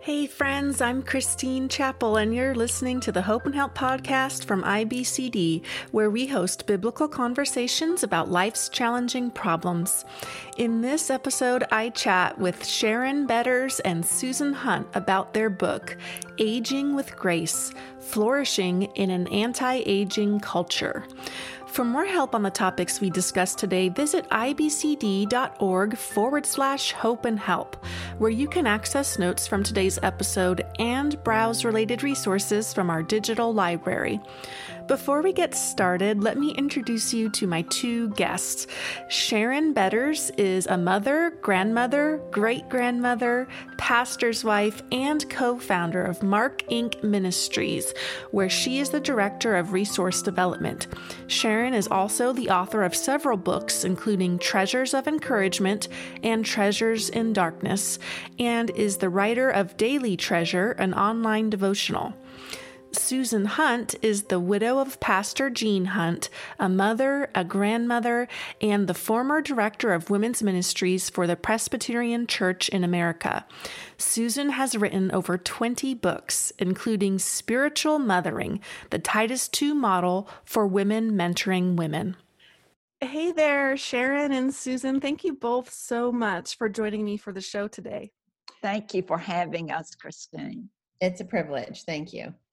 Hey, friends, I'm Christine Chappell, and you're listening to the Hope and Help podcast from IBCD, where we host biblical conversations about life's challenging problems. In this episode, I chat with Sharon Betters and Susan Hunt about their book, Aging with Grace Flourishing in an Anti Aging Culture. For more help on the topics we discussed today, visit ibcd.org forward slash hope and help, where you can access notes from today's episode and browse related resources from our digital library. Before we get started, let me introduce you to my two guests. Sharon Betters is a mother, grandmother, great grandmother, pastor's wife, and co founder of Mark Inc. Ministries, where she is the director of resource development. Sharon is also the author of several books, including Treasures of Encouragement and Treasures in Darkness, and is the writer of Daily Treasure, an online devotional. Susan Hunt is the widow of Pastor Gene Hunt, a mother, a grandmother, and the former director of women's ministries for the Presbyterian Church in America. Susan has written over 20 books, including Spiritual Mothering, the Titus II model for women mentoring women. Hey there, Sharon and Susan. Thank you both so much for joining me for the show today. Thank you for having us, Christine. It's a privilege. Thank you.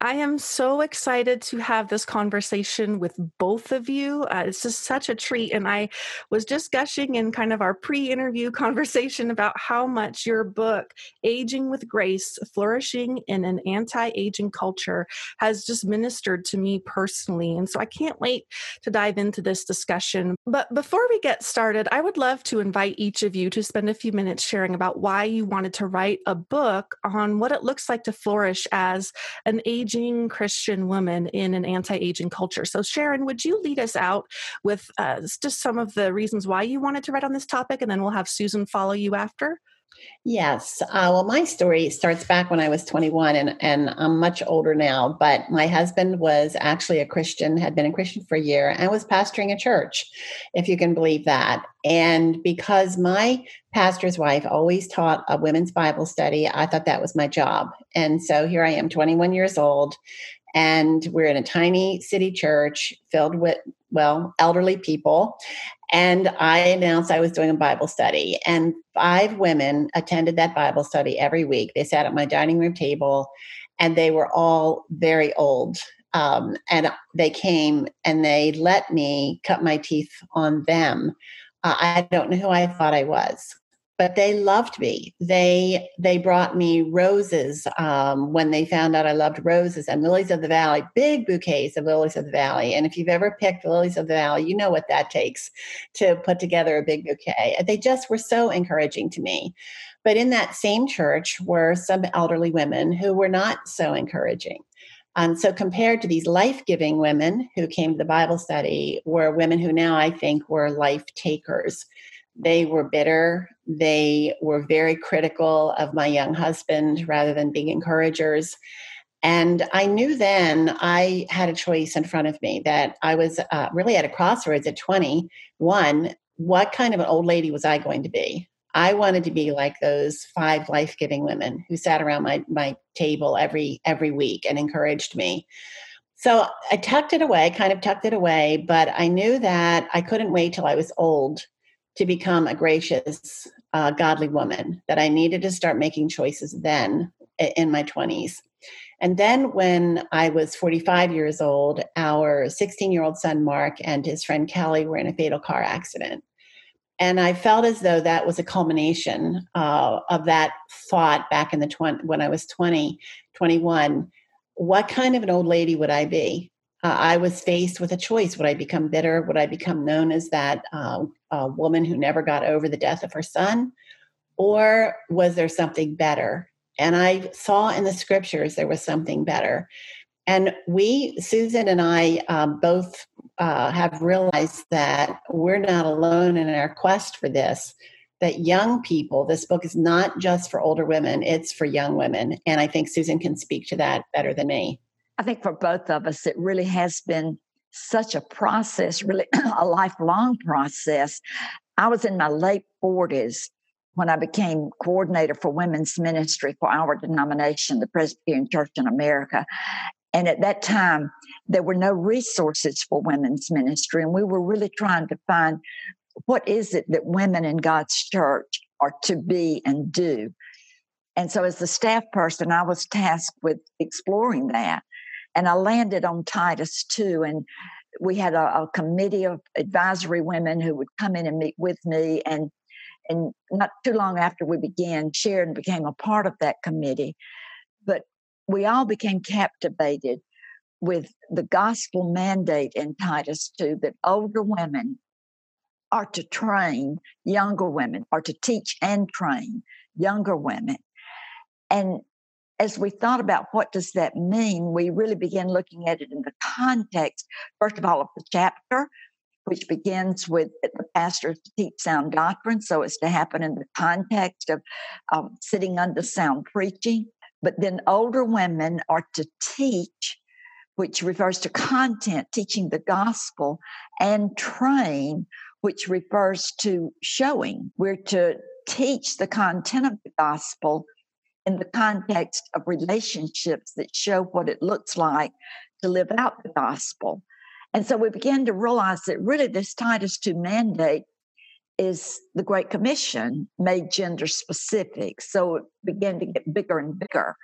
I am so excited to have this conversation with both of you. Uh, it's just such a treat. And I was just gushing in kind of our pre interview conversation about how much your book, Aging with Grace Flourishing in an Anti Aging Culture, has just ministered to me personally. And so I can't wait to dive into this discussion. But before we get started, I would love to invite each of you to spend a few minutes sharing about why you wanted to write a book on what it looks like to flourish as an aging Christian woman in an anti aging culture. So, Sharon, would you lead us out with uh, just some of the reasons why you wanted to write on this topic, and then we'll have Susan follow you after? Yes. Uh, well, my story starts back when I was 21, and, and I'm much older now. But my husband was actually a Christian, had been a Christian for a year, and was pastoring a church, if you can believe that. And because my pastor's wife always taught a women's Bible study, I thought that was my job. And so here I am, 21 years old, and we're in a tiny city church filled with well elderly people and I announced I was doing a Bible study, and five women attended that Bible study every week. They sat at my dining room table, and they were all very old. Um, and they came and they let me cut my teeth on them. Uh, I don't know who I thought I was but they loved me. They they brought me roses um, when they found out I loved roses and lilies of the valley, big bouquets of lilies of the valley. And if you've ever picked lilies of the valley, you know what that takes to put together a big bouquet. They just were so encouraging to me. But in that same church were some elderly women who were not so encouraging. And so, compared to these life giving women who came to the Bible study, were women who now I think were life takers they were bitter. They were very critical of my young husband rather than being encouragers. And I knew then I had a choice in front of me that I was uh, really at a crossroads at 21. What kind of an old lady was I going to be? I wanted to be like those five life-giving women who sat around my, my table every every week and encouraged me. So I tucked it away, kind of tucked it away, but I knew that I couldn't wait till I was old to become a gracious, uh, godly woman, that I needed to start making choices then in my 20s. And then when I was 45 years old, our 16 year old son, Mark, and his friend Kelly were in a fatal car accident. And I felt as though that was a culmination uh, of that thought back in the 20, when I was 20, 21. What kind of an old lady would I be? uh, I was faced with a choice. Would I become bitter? Would I become known as that uh, woman who never got over the death of her son? Or was there something better? And I saw in the scriptures there was something better. And we, Susan and I, um, both uh, have realized that we're not alone in our quest for this. That young people, this book is not just for older women, it's for young women. And I think Susan can speak to that better than me. I think for both of us, it really has been such a process, really a lifelong process. I was in my late 40s when I became coordinator for women's ministry for our denomination, the Presbyterian Church in America. And at that time, there were no resources for women's ministry. And we were really trying to find what is it that women in God's church are to be and do. And so, as the staff person, I was tasked with exploring that. And I landed on Titus 2. And we had a, a committee of advisory women who would come in and meet with me. And, and not too long after we began, Sharon became a part of that committee. But we all became captivated with the gospel mandate in Titus 2 that older women are to train younger women, or to teach and train younger women. And as we thought about what does that mean, we really began looking at it in the context, first of all, of the chapter, which begins with the pastor to teach sound doctrine. So it's to happen in the context of um, sitting under sound preaching. But then older women are to teach, which refers to content, teaching the gospel, and train, which refers to showing. We're to teach the content of the gospel in the context of relationships that show what it looks like to live out the gospel. And so we began to realize that really this Titus 2 mandate is the Great Commission made gender specific. So it began to get bigger and bigger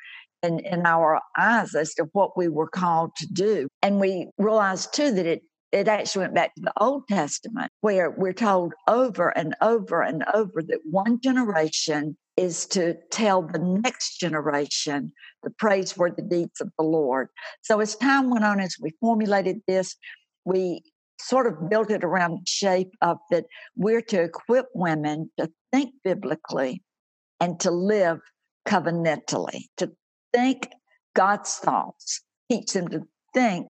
in, in our eyes as to what we were called to do. And we realized too that it it actually went back to the Old Testament, where we're told over and over and over that one generation is to tell the next generation the praiseworthy deeds of the Lord. So as time went on, as we formulated this, we sort of built it around the shape of that we're to equip women to think biblically and to live covenantally, to think God's thoughts, teach them to think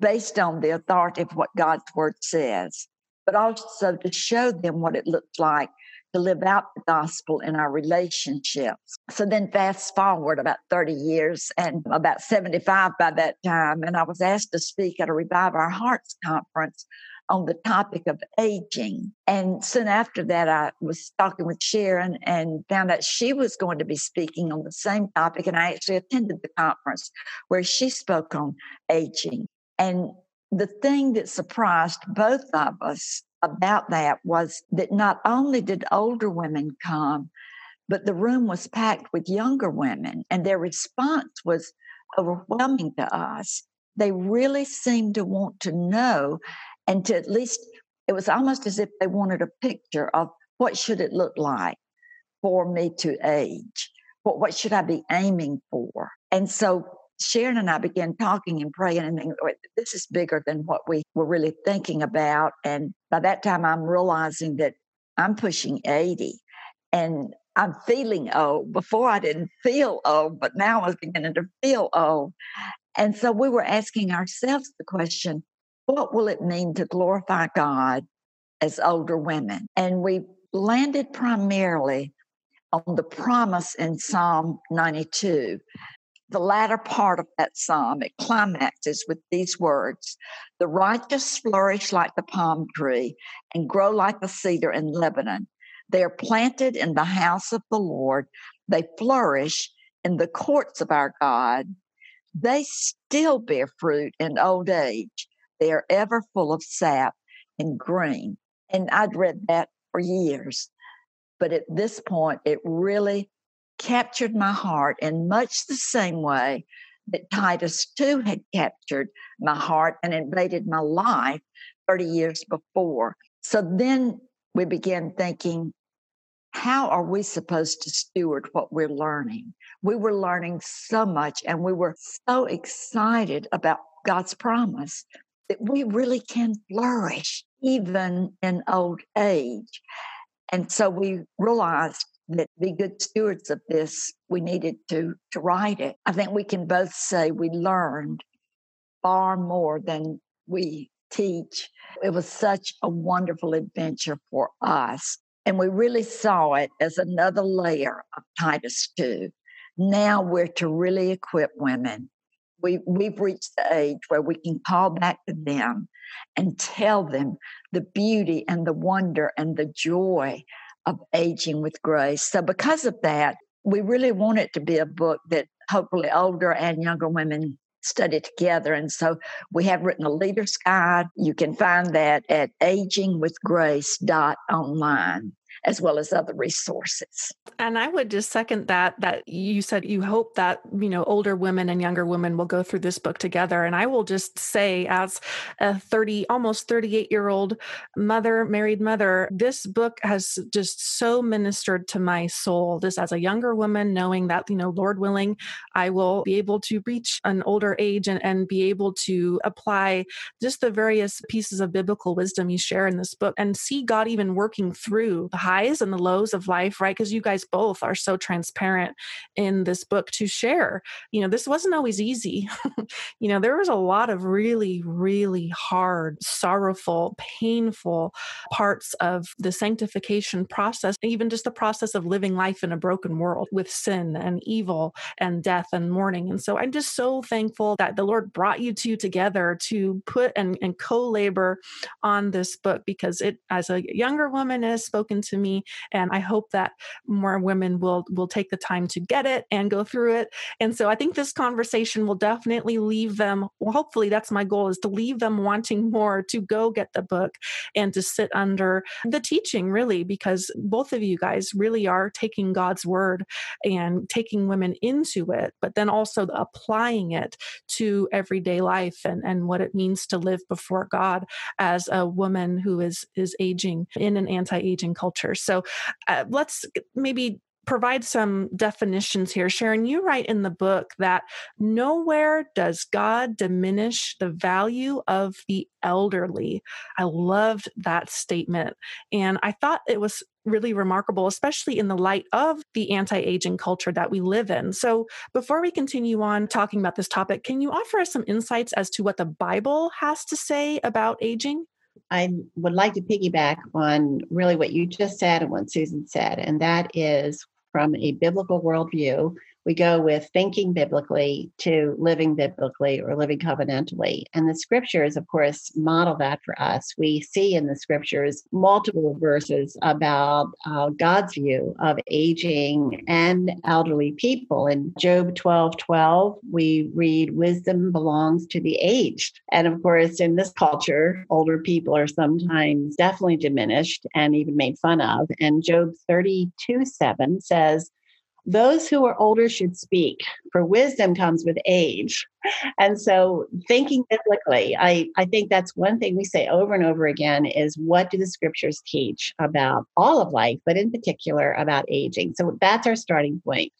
based on the authority of what God's word says, but also to show them what it looks like to live out the gospel in our relationships. So then, fast forward about 30 years and about 75 by that time, and I was asked to speak at a Revive Our Hearts conference on the topic of aging. And soon after that, I was talking with Sharon and found out she was going to be speaking on the same topic. And I actually attended the conference where she spoke on aging. And the thing that surprised both of us about that was that not only did older women come, but the room was packed with younger women, and their response was overwhelming to us. They really seemed to want to know, and to at least, it was almost as if they wanted a picture of what should it look like for me to age? What, what should I be aiming for? And so Sharon and I began talking and praying, and thinking, this is bigger than what we were really thinking about. And by that time, I'm realizing that I'm pushing 80 and I'm feeling old. Before I didn't feel old, but now I was beginning to feel old. And so we were asking ourselves the question what will it mean to glorify God as older women? And we landed primarily on the promise in Psalm 92 the latter part of that psalm, it climaxes with these words The righteous flourish like the palm tree and grow like the cedar in Lebanon. They are planted in the house of the Lord, they flourish in the courts of our God. They still bear fruit in old age. They are ever full of sap and green. And I'd read that for years. But at this point, it really captured my heart in much the same way that Titus 2 had captured my heart and invaded my life 30 years before. So then we began thinking, how are we supposed to steward what we're learning? We were learning so much and we were so excited about God's promise that we really can flourish even in old age. And so we realized that be good stewards of this, we needed to to write it. I think we can both say we learned far more than we teach. It was such a wonderful adventure for us. And we really saw it as another layer of Titus 2. Now we're to really equip women. We, we've reached the age where we can call back to them and tell them the beauty and the wonder and the joy of aging with grace. So, because of that, we really want it to be a book that hopefully older and younger women study together. And so we have written a leader's guide. You can find that at agingwithgrace.online as well as other resources. And I would just second that that you said you hope that, you know, older women and younger women will go through this book together. And I will just say as a 30 almost 38 year old mother, married mother, this book has just so ministered to my soul. This as a younger woman knowing that, you know, Lord willing, I will be able to reach an older age and, and be able to apply just the various pieces of biblical wisdom you share in this book and see God even working through the highs and the lows of life, right? Because you guys both are so transparent in this book to share. You know, this wasn't always easy. you know, there was a lot of really, really hard, sorrowful, painful parts of the sanctification process, even just the process of living life in a broken world with sin and evil and death and mourning. And so I'm just so thankful that the Lord brought you two together to put and, and co labor on this book because it, as a younger woman, has spoken to me and i hope that more women will will take the time to get it and go through it. And so i think this conversation will definitely leave them well hopefully that's my goal is to leave them wanting more to go get the book and to sit under the teaching really because both of you guys really are taking god's word and taking women into it but then also applying it to everyday life and and what it means to live before god as a woman who is is aging in an anti-aging culture So uh, let's maybe provide some definitions here. Sharon, you write in the book that nowhere does God diminish the value of the elderly. I loved that statement. And I thought it was really remarkable, especially in the light of the anti aging culture that we live in. So, before we continue on talking about this topic, can you offer us some insights as to what the Bible has to say about aging? I would like to piggyback on really what you just said and what Susan said, and that is from a biblical worldview, we go with thinking biblically to living biblically or living covenantally. And the scriptures, of course, model that for us. We see in the scriptures multiple verses about uh, God's view of aging and elderly people. In Job 12 12, we read, Wisdom belongs to the aged. And of course, in this culture, older people are sometimes definitely diminished and even made fun of. And Job 32 7 says, those who are older should speak, for wisdom comes with age. And so, thinking biblically, I, I think that's one thing we say over and over again is what do the scriptures teach about all of life, but in particular about aging? So, that's our starting point.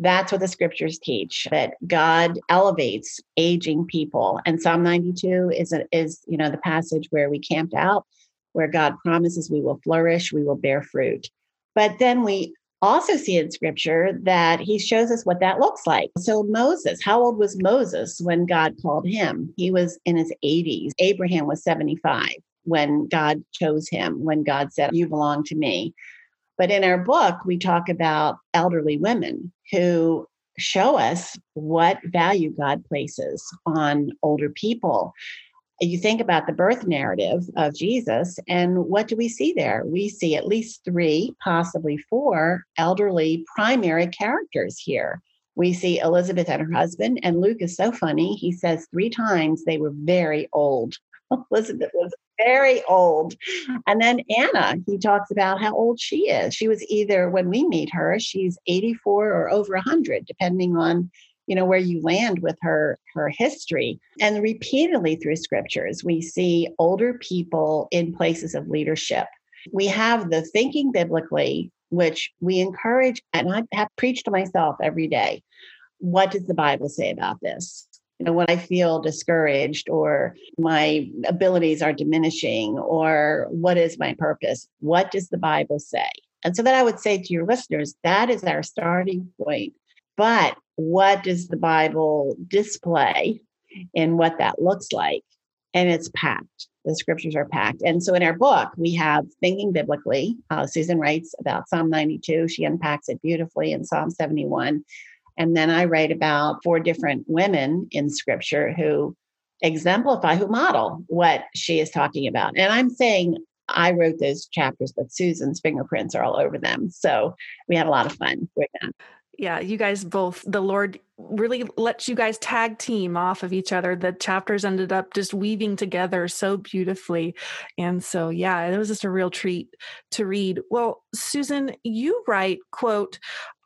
That's what the scriptures teach that God elevates aging people. And Psalm 92 is, a, is you know, the passage where we camped out, where God promises we will flourish, we will bear fruit. But then we also see in scripture that he shows us what that looks like. So, Moses, how old was Moses when God called him? He was in his 80s. Abraham was 75 when God chose him, when God said, You belong to me. But in our book, we talk about elderly women who show us what value God places on older people you think about the birth narrative of Jesus, and what do we see there? We see at least three, possibly four elderly primary characters here. We see Elizabeth and her husband, and Luke is so funny. He says three times they were very old. Elizabeth was very old. And then Anna, he talks about how old she is. She was either, when we meet her, she's 84 or over 100, depending on you know where you land with her her history. And repeatedly through scriptures we see older people in places of leadership. We have the thinking biblically which we encourage and i have preached to myself every day what does the bible say about this? You know when i feel discouraged or my abilities are diminishing or what is my purpose? What does the bible say? And so that i would say to your listeners that is our starting point but what does the Bible display and what that looks like? And it's packed. The scriptures are packed. And so in our book, we have Thinking Biblically. Uh, Susan writes about Psalm 92. She unpacks it beautifully in Psalm 71. And then I write about four different women in scripture who exemplify, who model what she is talking about. And I'm saying I wrote those chapters, but Susan's fingerprints are all over them. So we had a lot of fun with them yeah, you guys both, the Lord really lets you guys tag team off of each other. The chapters ended up just weaving together so beautifully. And so, yeah, it was just a real treat to read. Well, Susan, you write, quote,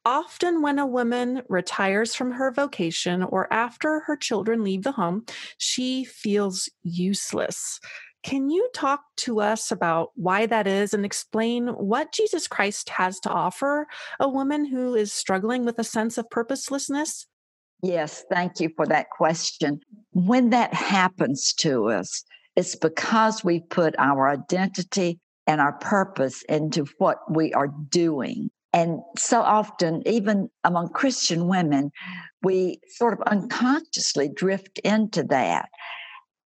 Often, when a woman retires from her vocation or after her children leave the home, she feels useless. Can you talk to us about why that is and explain what Jesus Christ has to offer a woman who is struggling with a sense of purposelessness? Yes, thank you for that question. When that happens to us, it's because we put our identity and our purpose into what we are doing. And so often, even among Christian women, we sort of unconsciously drift into that.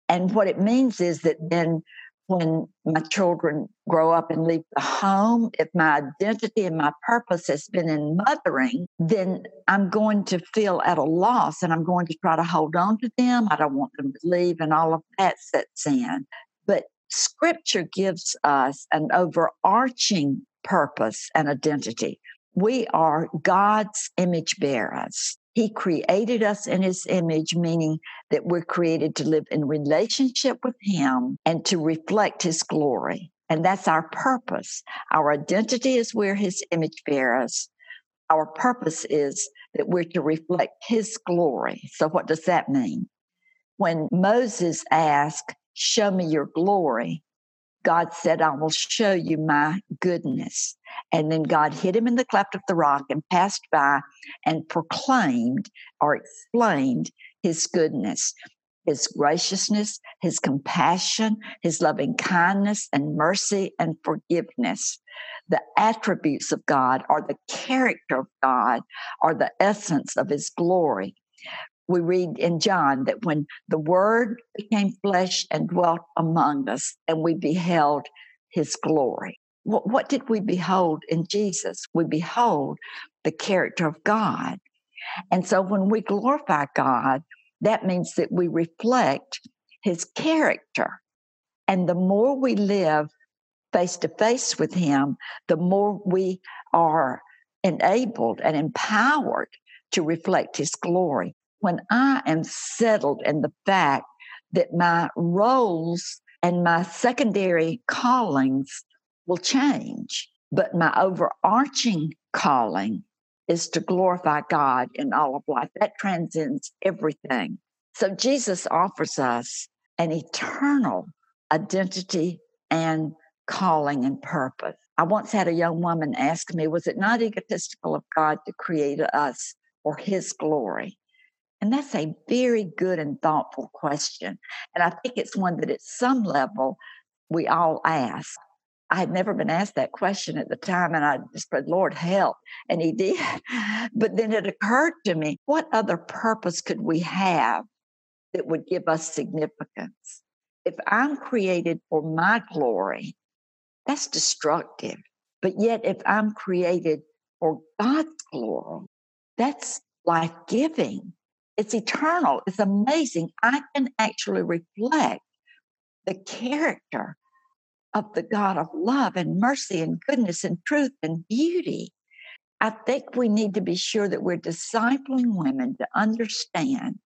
And what it means is that then when my children grow up and leave the home, if my identity and my purpose has been in mothering, then I'm going to feel at a loss and I'm going to try to hold on to them. I don't want them to leave, and all of that sets in. But scripture gives us an overarching purpose and identity. We are God's image bearers. He created us in his image, meaning that we're created to live in relationship with him and to reflect his glory. And that's our purpose. Our identity is we're his image bearers. Our purpose is that we're to reflect his glory. So, what does that mean? When Moses asked, Show me your glory, God said, I will show you my goodness. And then God hit him in the cleft of the rock and passed by and proclaimed or explained his goodness, his graciousness, his compassion, his loving kindness and mercy and forgiveness. The attributes of God or the character of God or the essence of his glory we read in John that when the Word became flesh and dwelt among us, and we beheld his glory. What, what, did we behold in Jesus? We behold the character of God. And so when we glorify God, that means that we reflect his character. And the more we live face to face with him, the more we are enabled and empowered to reflect his glory when I am settled in the fact that my roles and my secondary callings will change, but my overarching calling is to glorify God in all of life. That transcends everything. So Jesus offers us an eternal identity and calling and purpose. I once had a young woman ask me, Was it not egotistical of God to create us for his glory? And that's a very good and thoughtful question. And I think it's one that at some level we all ask. I had never been asked that question at the time, and I just said, Lord, help. And He did. But then it occurred to me what other purpose could we have that would give us significance? If I'm created for my glory, that's destructive. But yet, if I'm created for God's glory, that's life giving. It's eternal. It's amazing. I can actually reflect the character of the God of love and mercy and goodness and truth and beauty. I think we need to be sure that we're discipling women to understand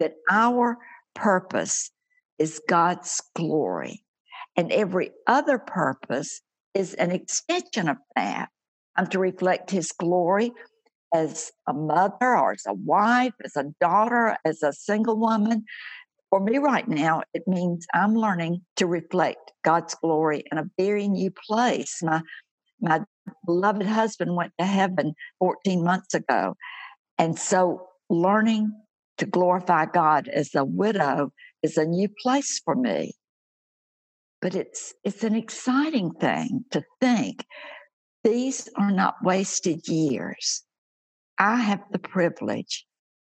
that our purpose is God's glory, and every other purpose is an extension of that. I'm to reflect His glory as a mother or as a wife, as a daughter, as a single woman. For me right now, it means I'm learning to reflect God's glory in a very new place. My my beloved husband went to heaven 14 months ago. And so learning to glorify God as a widow is a new place for me. But it's it's an exciting thing to think these are not wasted years. I have the privilege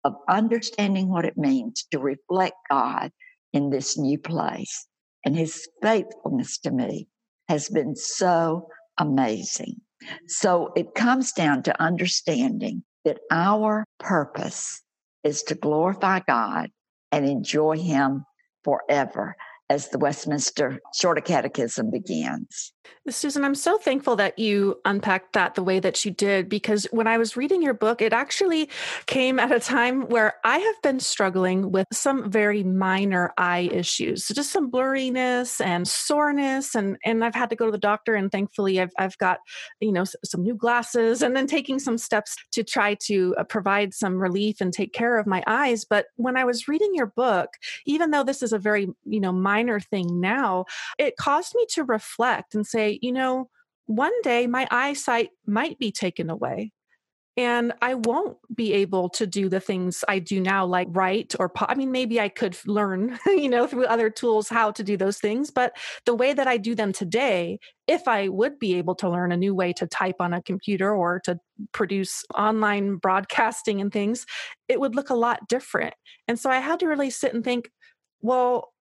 of understanding what it means to reflect God in this new place. And his faithfulness to me has been so amazing. So it comes down to understanding that our purpose is to glorify God and enjoy him forever as the Westminster Shorter Catechism begins. Susan, I'm so thankful that you unpacked that the way that you did because when I was reading your book, it actually came at a time where I have been struggling with some very minor eye issues, so just some blurriness and soreness, and and I've had to go to the doctor, and thankfully I've I've got you know some new glasses, and then taking some steps to try to uh, provide some relief and take care of my eyes. But when I was reading your book, even though this is a very you know minor thing now, it caused me to reflect and say, you know, one day my eyesight might be taken away and I won't be able to do the things I do now, like write or, po- I mean, maybe I could learn, you know, through other tools how to do those things. But the way that I do them today, if I would be able to learn a new way to type on a computer or to produce online broadcasting and things, it would look a lot different. And so I had to really sit and think, well,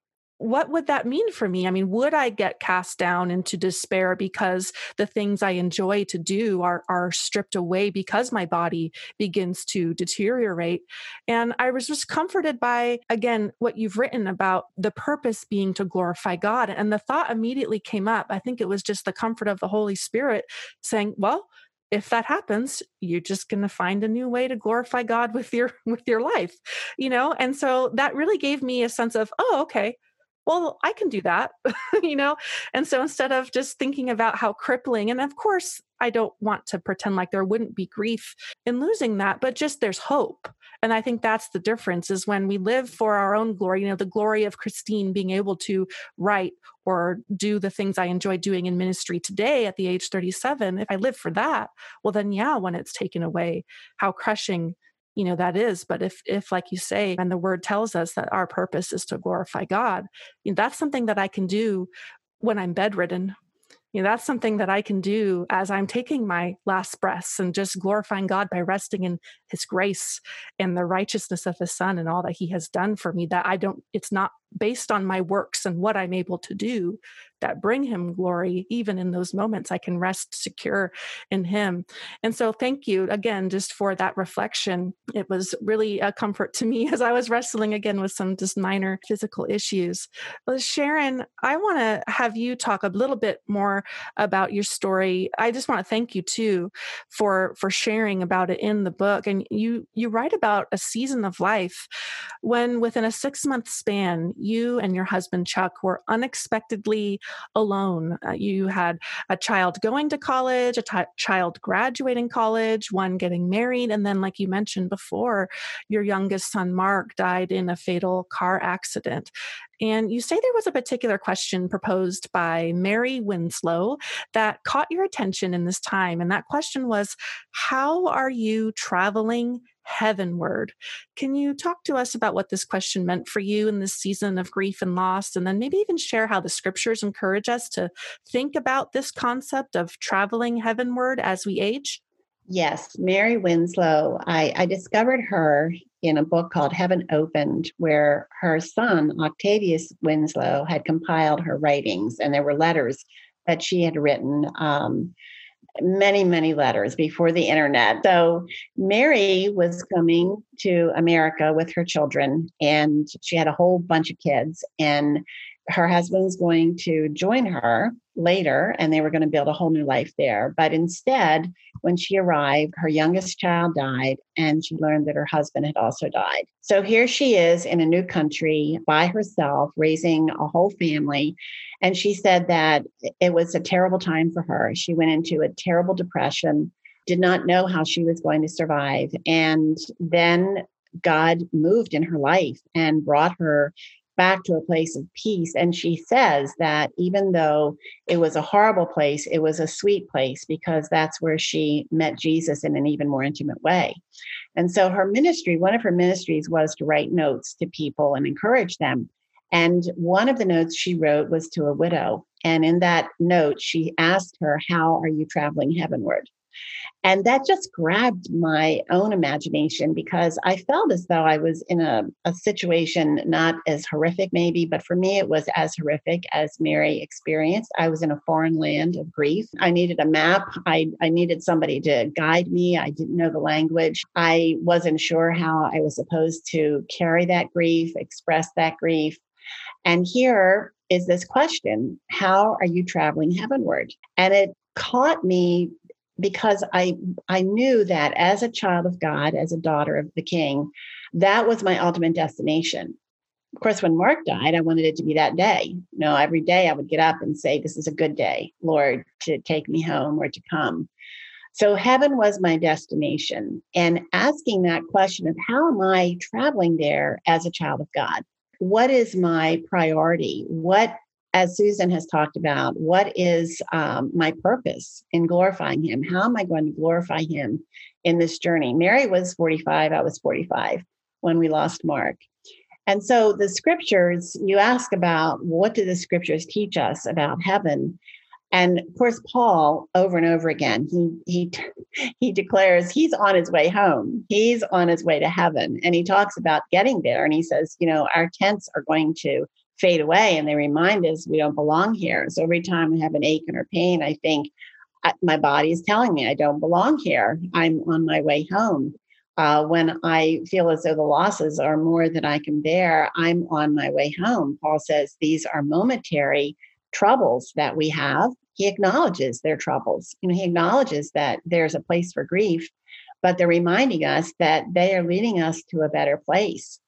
what would that mean for me? I mean, would I get cast down into despair because the things I enjoy to do are are stripped away because my body begins to deteriorate? And I was just comforted by again what you've written about the purpose being to glorify God. And the thought immediately came up. I think it was just the comfort of the Holy Spirit saying, well, if that happens you're just going to find a new way to glorify god with your with your life you know and so that really gave me a sense of oh okay well, I can do that, you know? And so instead of just thinking about how crippling, and of course, I don't want to pretend like there wouldn't be grief in losing that, but just there's hope. And I think that's the difference is when we live for our own glory, you know, the glory of Christine being able to write or do the things I enjoy doing in ministry today at the age 37. If I live for that, well, then yeah, when it's taken away, how crushing you know that is but if if like you say and the word tells us that our purpose is to glorify god you know, that's something that i can do when i'm bedridden. You know that's something that i can do as i'm taking my last breaths and just glorifying god by resting in his grace and the righteousness of his son and all that he has done for me that i don't it's not based on my works and what i'm able to do that bring him glory even in those moments i can rest secure in him. And so thank you again just for that reflection. It was really a comfort to me as i was wrestling again with some just minor physical issues. Well, sharon i want to have you talk a little bit more about your story. I just want to thank you too for for sharing about it in the book. And you you write about a season of life when within a six month span you and your husband chuck were unexpectedly alone. Uh, you had a child going to college, a t- child graduating college, one getting married, and then, like you mentioned before, your youngest son, Mark, died in a fatal car accident. And you say there was a particular question proposed by Mary Winslow that caught your attention in this time. And that question was How are you traveling heavenward. Can you talk to us about what this question meant for you in this season of grief and loss? And then maybe even share how the scriptures encourage us to think about this concept of traveling heavenward as we age? Yes, Mary Winslow. I, I discovered her in a book called Heaven Opened, where her son, Octavius Winslow, had compiled her writings, and there were letters that she had written um, many, many letters before the internet. So Mary was coming to America with her children, and she had a whole bunch of kids. And her husband was going to join her later and they were going to build a whole new life there. But instead, when she arrived, her youngest child died and she learned that her husband had also died. So here she is in a new country by herself, raising a whole family. And she said that it was a terrible time for her. She went into a terrible depression, did not know how she was going to survive. And then God moved in her life and brought her back to a place of peace. And she says that even though it was a horrible place, it was a sweet place because that's where she met Jesus in an even more intimate way. And so her ministry, one of her ministries was to write notes to people and encourage them. And one of the notes she wrote was to a widow. And in that note, she asked her, How are you traveling heavenward? And that just grabbed my own imagination because I felt as though I was in a, a situation not as horrific, maybe, but for me, it was as horrific as Mary experienced. I was in a foreign land of grief. I needed a map. I, I needed somebody to guide me. I didn't know the language. I wasn't sure how I was supposed to carry that grief, express that grief. And here is this question How are you traveling heavenward? And it caught me because I I knew that as a child of God, as a daughter of the King, that was my ultimate destination. Of course, when Mark died, I wanted it to be that day. You know, every day I would get up and say, This is a good day, Lord, to take me home or to come. So heaven was my destination. And asking that question of how am I traveling there as a child of God? What is my priority? What, as Susan has talked about, what is um, my purpose in glorifying Him? How am I going to glorify Him in this journey? Mary was 45, I was 45 when we lost Mark. And so the scriptures, you ask about what do the scriptures teach us about heaven? And of course, Paul, over and over again, he he he declares he's on his way home. He's on his way to heaven, and he talks about getting there. And he says, you know, our tents are going to fade away, and they remind us we don't belong here. So every time I have an ache or pain, I think I, my body is telling me I don't belong here. I'm on my way home. Uh, when I feel as though the losses are more than I can bear, I'm on my way home. Paul says these are momentary troubles that we have. He acknowledges their troubles. You know, he acknowledges that there's a place for grief, but they're reminding us that they are leading us to a better place.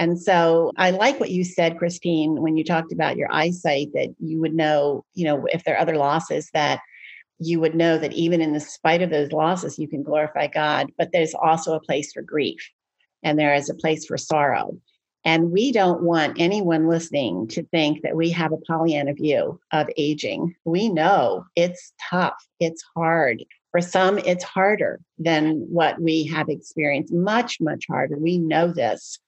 And so I like what you said, Christine, when you talked about your eyesight, that you would know, you know, if there are other losses that you would know that even in the spite of those losses, you can glorify God, but there's also a place for grief and there is a place for sorrow. And we don't want anyone listening to think that we have a Pollyanna view of aging. We know it's tough, it's hard. For some, it's harder than what we have experienced, much, much harder. We know this.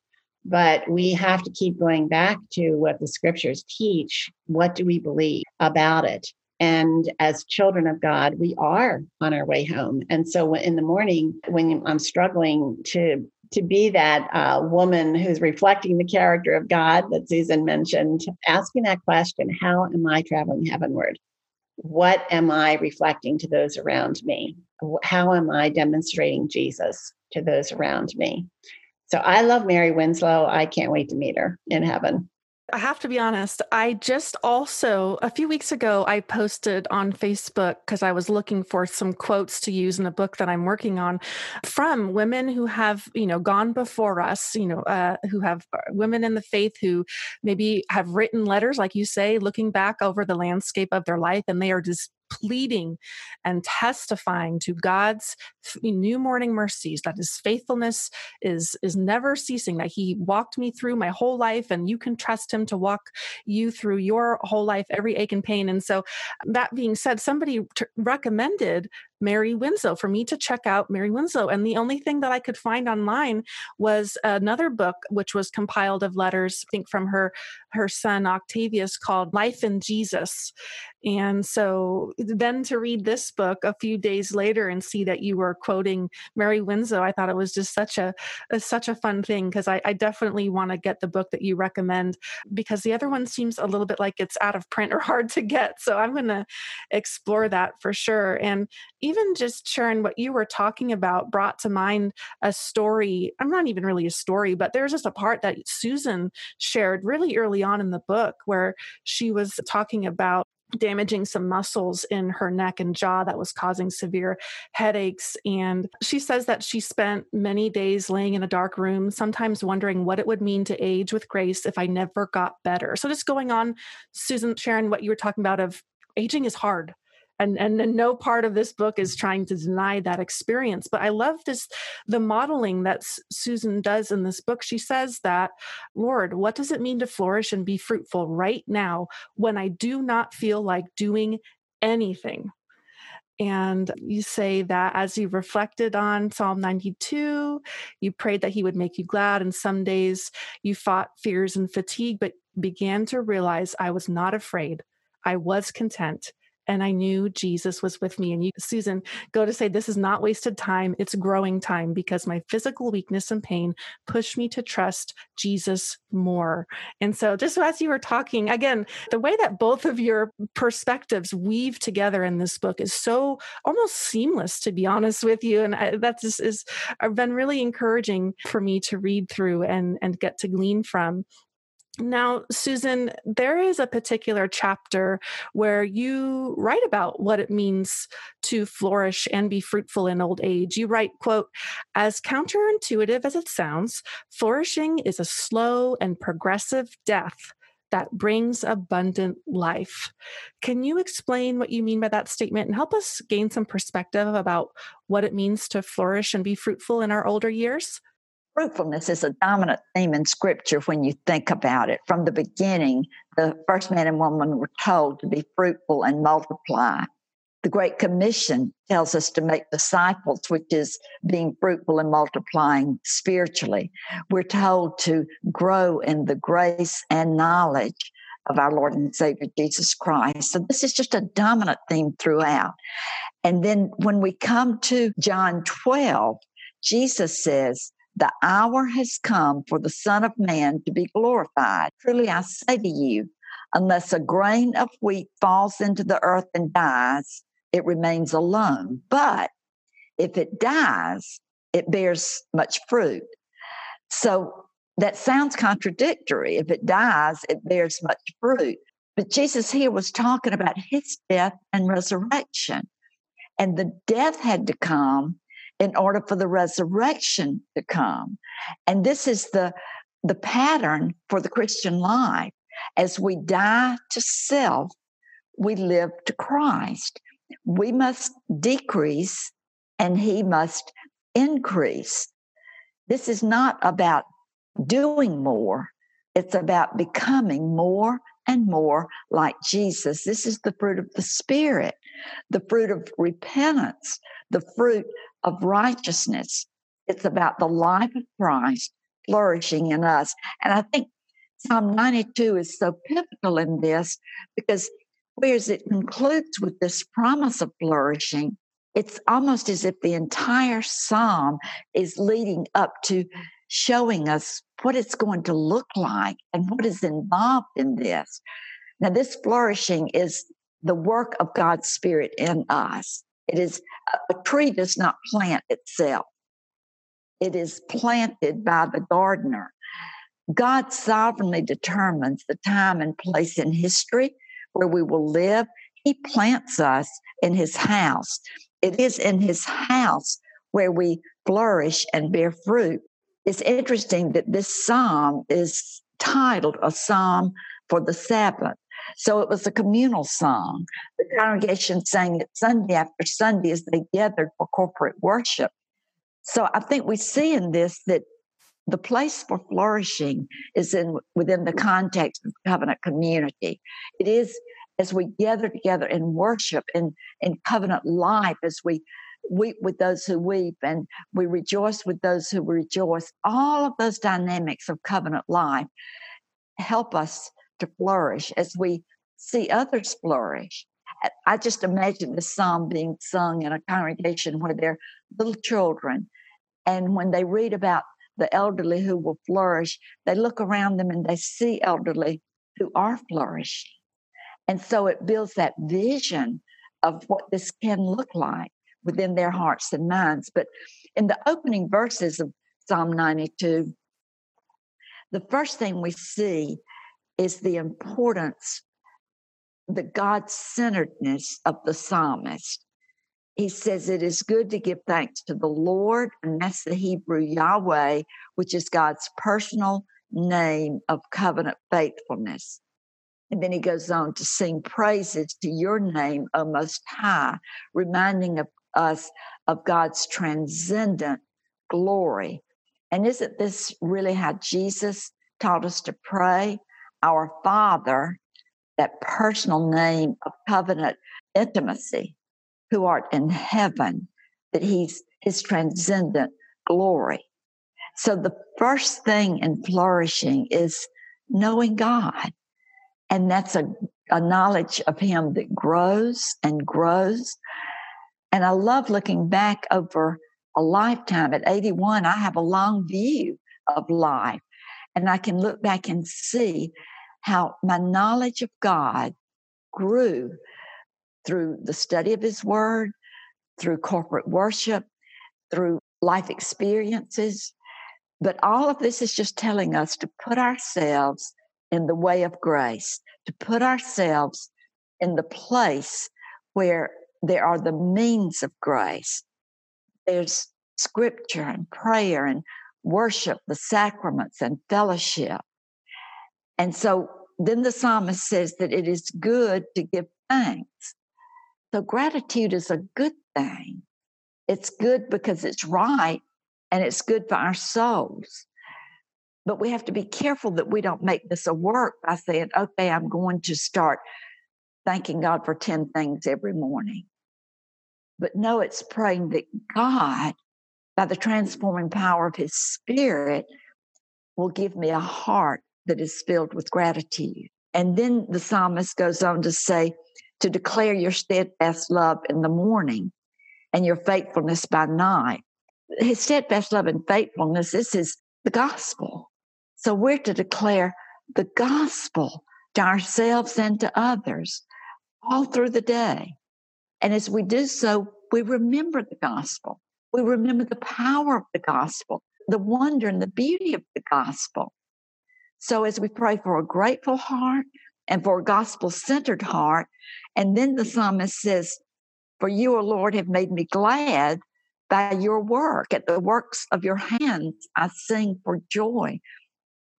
But we have to keep going back to what the scriptures teach. What do we believe about it? And as children of God, we are on our way home. And so in the morning, when I'm struggling to to be that uh, woman who's reflecting the character of God that Susan mentioned, asking that question how am I traveling heavenward? What am I reflecting to those around me? How am I demonstrating Jesus to those around me? So I love Mary Winslow. I can't wait to meet her in heaven. I have to be honest. I just also, a few weeks ago, I posted on Facebook because I was looking for some quotes to use in a book that I'm working on from women who have, you know, gone before us, you know, uh, who have uh, women in the faith who maybe have written letters, like you say, looking back over the landscape of their life and they are just pleading and testifying to God's new morning mercies that his faithfulness is is never ceasing that he walked me through my whole life and you can trust him to walk you through your whole life every ache and pain. And so that being said somebody t- recommended Mary Winslow for me to check out Mary Winslow. And the only thing that I could find online was another book, which was compiled of letters, I think from her her son Octavius called Life in Jesus. And so then to read this book a few days later and see that you were quoting Mary Winslow, I thought it was just such a, a such a fun thing because I, I definitely want to get the book that you recommend because the other one seems a little bit like it's out of print or hard to get. So I'm going to explore that for sure. And even just Sharon, what you were talking about brought to mind a story. I'm not even really a story, but there's just a part that Susan shared really early on in the book where she was talking about damaging some muscles in her neck and jaw that was causing severe headaches. And she says that she spent many days laying in a dark room, sometimes wondering what it would mean to age with grace if I never got better. So, just going on, Susan, Sharon, what you were talking about of aging is hard and and no part of this book is trying to deny that experience but i love this the modeling that susan does in this book she says that lord what does it mean to flourish and be fruitful right now when i do not feel like doing anything and you say that as you reflected on Psalm 92, you prayed that He would make you glad. And some days you fought fears and fatigue, but began to realize I was not afraid. I was content and I knew Jesus was with me. And you, Susan, go to say, This is not wasted time. It's growing time because my physical weakness and pain pushed me to trust Jesus more. And so, just as you were talking, again, the way that both of your perspectives weave together in this book is so almost seamless, to be honest with you. And that just is, uh, been really encouraging for me to read through and, and get to glean from. Now, Susan, there is a particular chapter where you write about what it means to flourish and be fruitful in old age. You write, quote, as counterintuitive as it sounds, flourishing is a slow and progressive death that brings abundant life. Can you explain what you mean by that statement and help us gain some perspective about what it means to flourish and be fruitful in our older years? Fruitfulness is a dominant theme in scripture when you think about it. From the beginning, the first man and woman were told to be fruitful and multiply. The Great Commission tells us to make disciples, which is being fruitful and multiplying spiritually. We're told to grow in the grace and knowledge of our Lord and Savior Jesus Christ. So this is just a dominant theme throughout. And then when we come to John 12, Jesus says, the hour has come for the Son of Man to be glorified. Truly, I say to you, unless a grain of wheat falls into the earth and dies, it remains alone. But if it dies, it bears much fruit. So that sounds contradictory. If it dies, it bears much fruit. But Jesus here was talking about his death and resurrection. And the death had to come in order for the resurrection to come. And this is the, the pattern for the Christian life. As we die to self, we live to Christ. We must decrease and he must increase. This is not about doing more, it's about becoming more and more like Jesus. This is the fruit of the Spirit, the fruit of repentance, the fruit of righteousness. It's about the life of Christ flourishing in us. And I think Psalm 92 is so pivotal in this because whereas it concludes with this promise of flourishing, it's almost as if the entire psalm is leading up to showing us what it's going to look like and what is involved in this. Now, this flourishing is the work of God's Spirit in us. It is uh, a tree does not plant itself. It is planted by the gardener. God sovereignly determines the time and place in history where we will live. He plants us in his house. It is in his house where we flourish and bear fruit. It's interesting that this psalm is titled a psalm for the Sabbath. So it was a communal song. The congregation sang it Sunday after Sunday as they gathered for corporate worship. So I think we see in this that the place for flourishing is in within the context of covenant community. It is as we gather together in worship and in covenant life, as we weep with those who weep and we rejoice with those who rejoice. All of those dynamics of covenant life help us to flourish as we see others flourish. I just imagine the psalm being sung in a congregation where there are little children. And when they read about the elderly who will flourish, they look around them and they see elderly who are flourishing. And so it builds that vision of what this can look like within their hearts and minds. But in the opening verses of Psalm 92, the first thing we see is the importance, the God centeredness of the psalmist. He says it is good to give thanks to the Lord, and that's the Hebrew Yahweh, which is God's personal name of covenant faithfulness. And then he goes on to sing praises to your name, O Most High, reminding of us of God's transcendent glory. And isn't this really how Jesus taught us to pray? Our Father, that personal name of covenant intimacy, who art in heaven, that he's his transcendent glory. So the first thing in flourishing is knowing God. And that's a, a knowledge of him that grows and grows. And I love looking back over a lifetime. At 81, I have a long view of life. And I can look back and see how my knowledge of God grew through the study of His Word, through corporate worship, through life experiences. But all of this is just telling us to put ourselves in the way of grace, to put ourselves in the place where there are the means of grace. There's scripture and prayer and worship, the sacraments and fellowship. And so then the psalmist says that it is good to give thanks. So gratitude is a good thing. It's good because it's right and it's good for our souls. But we have to be careful that we don't make this a work by saying, okay, I'm going to start thanking God for 10 things every morning. But no, it's praying that God, by the transforming power of His Spirit, will give me a heart that is filled with gratitude. And then the psalmist goes on to say, to declare your steadfast love in the morning and your faithfulness by night. His steadfast love and faithfulness, this is the gospel. So we're to declare the gospel to ourselves and to others all through the day. And as we do so, we remember the gospel. We remember the power of the gospel, the wonder and the beauty of the gospel. So as we pray for a grateful heart and for a gospel centered heart, and then the psalmist says, For you, O Lord, have made me glad by your work. At the works of your hands, I sing for joy.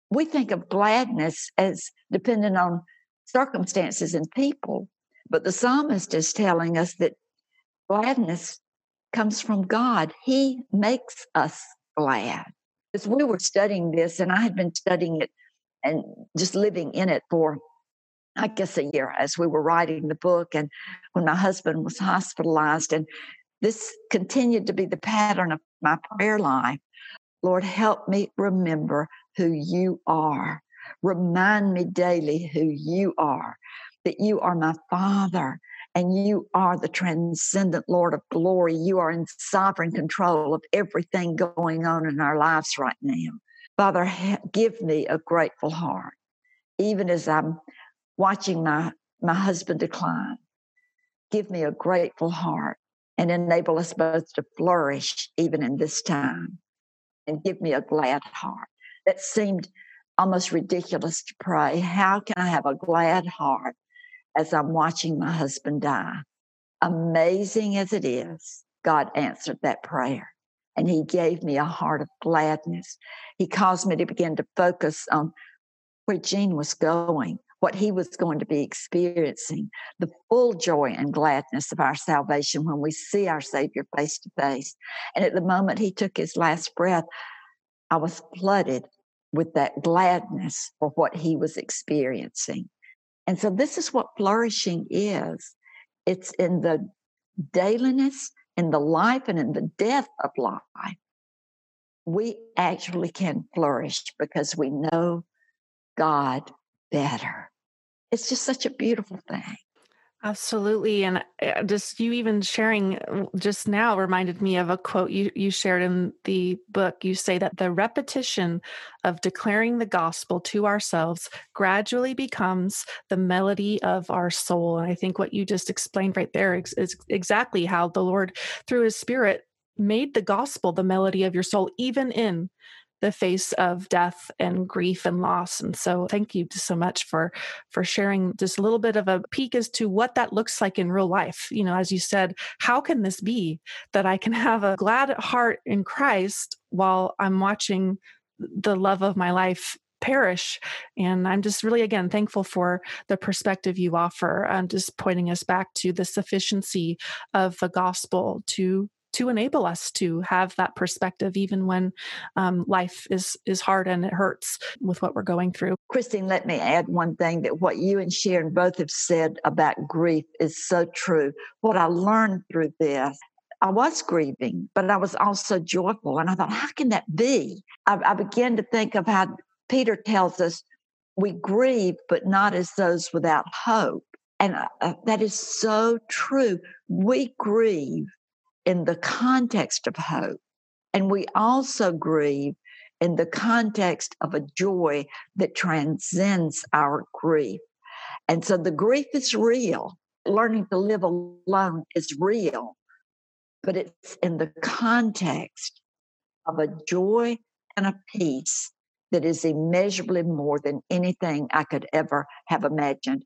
We think of gladness as dependent on circumstances and people, but the psalmist is telling us that gladness comes from God. He makes us glad. As we were studying this, and I had been studying it and just living in it for, I guess, a year as we were writing the book, and when my husband was hospitalized, and this continued to be the pattern of my prayer life. Lord, help me remember who you are. Remind me daily who you are, that you are my Father and you are the transcendent Lord of glory. You are in sovereign control of everything going on in our lives right now. Father, give me a grateful heart, even as I'm watching my, my husband decline. Give me a grateful heart and enable us both to flourish even in this time. And give me a glad heart. That seemed almost ridiculous to pray. How can I have a glad heart as I'm watching my husband die? Amazing as it is, God answered that prayer and he gave me a heart of gladness. He caused me to begin to focus on where Gene was going, what he was going to be experiencing, the full joy and gladness of our salvation when we see our Savior face to face. And at the moment he took his last breath, I was flooded with that gladness for what he was experiencing. And so, this is what flourishing is it's in the dailiness in the life and in the death of life, we actually can flourish because we know God better. It's just such a beautiful thing. Absolutely. And uh, just you even sharing just now reminded me of a quote you, you shared in the book. You say that the repetition of declaring the gospel to ourselves gradually becomes the melody of our soul. And I think what you just explained right there is, is exactly how the Lord, through his spirit, made the gospel the melody of your soul, even in the face of death and grief and loss. And so thank you so much for for sharing just a little bit of a peek as to what that looks like in real life. You know, as you said, how can this be that I can have a glad heart in Christ while I'm watching the love of my life perish. And I'm just really, again, thankful for the perspective you offer and just pointing us back to the sufficiency of the gospel to to enable us to have that perspective even when um, life is is hard and it hurts with what we're going through christine let me add one thing that what you and sharon both have said about grief is so true what i learned through this I was grieving, but I was also joyful. And I thought, how can that be? I, I began to think of how Peter tells us we grieve, but not as those without hope. And uh, that is so true. We grieve in the context of hope. And we also grieve in the context of a joy that transcends our grief. And so the grief is real. Learning to live alone is real, but it's in the context of a joy and a peace that is immeasurably more than anything I could ever have imagined.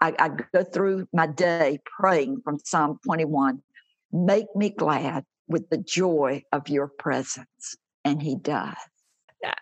I, I go through my day praying from Psalm 21 Make me glad with the joy of your presence. And he does.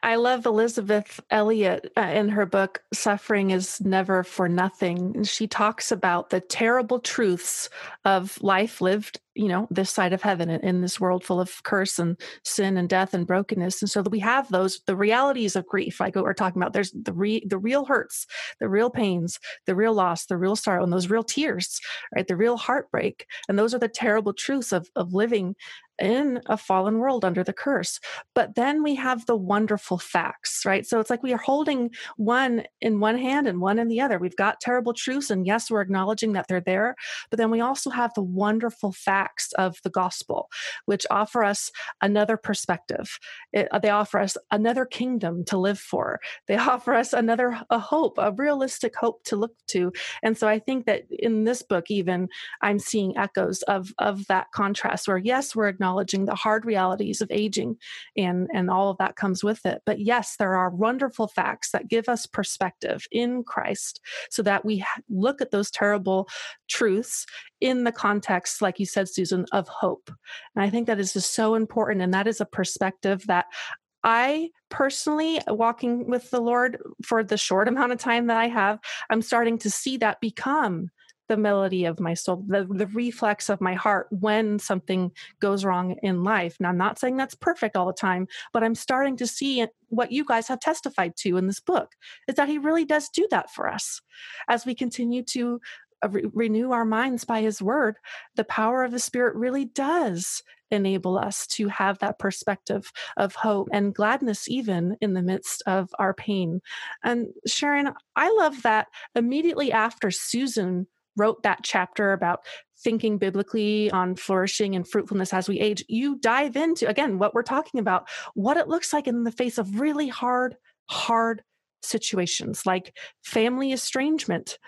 I love Elisabeth Elliot uh, in her book, Suffering is Never for Nothing. She talks about the terrible truths of life lived you know this side of heaven in this world full of curse and sin and death and brokenness and so we have those the realities of grief like what we're talking about there's the re, the real hurts the real pains the real loss the real sorrow and those real tears right the real heartbreak and those are the terrible truths of of living in a fallen world under the curse. But then we have the wonderful facts, right? So it's like we are holding one in one hand and one in the other. We've got terrible truths, and yes, we're acknowledging that they're there, but then we also have the wonderful facts facts of the gospel, which offer us another perspective. It, uh, they offer us another kingdom to live for. They offer us another a hope, a realistic hope to look to. And so I think that in this book, even I'm seeing echoes of of that contrast. Where yes, we're acknowledging the hard realities of aging, and and all of that comes with it. But yes, there are wonderful facts that give us perspective in Christ, so that we look at those terrible truths in the context, like you said, Susan, of hope. And I think that is just so important. And that is a perspective that I personally, walking with the Lord for the short amount of time that I have, I'm starting to see that become the melody of my soul, the, the reflex of my heart when something goes wrong in life. Now, I'm not saying that's perfect all the time, but I'm starting to see what you guys have testified to in this book is that He really does do that for us as we continue to re- renew our minds by his word, the power of the spirit really does enable us to have that perspective of hope and gladness, even in the midst of our pain. And Sharon, I love that immediately after Susan wrote that chapter about thinking biblically on flourishing and fruitfulness as we age, you dive into, again, what we're talking about, what it looks like in the face of really hard, hard situations like family estrangement,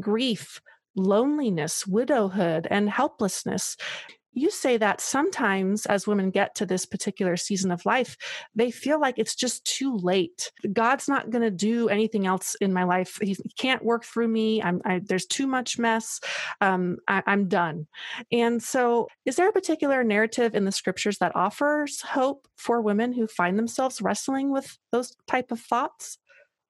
grief, loneliness, widowhood, and helplessness. You say that sometimes as women get to this particular season of life, they feel like it's just too late. God's not going to do anything else in my life. He can't work through me. I, there's too much mess. Um, I, I'm done. And so, is there a particular narrative in the scriptures that offers hope for women who find themselves wrestling with those type of thoughts?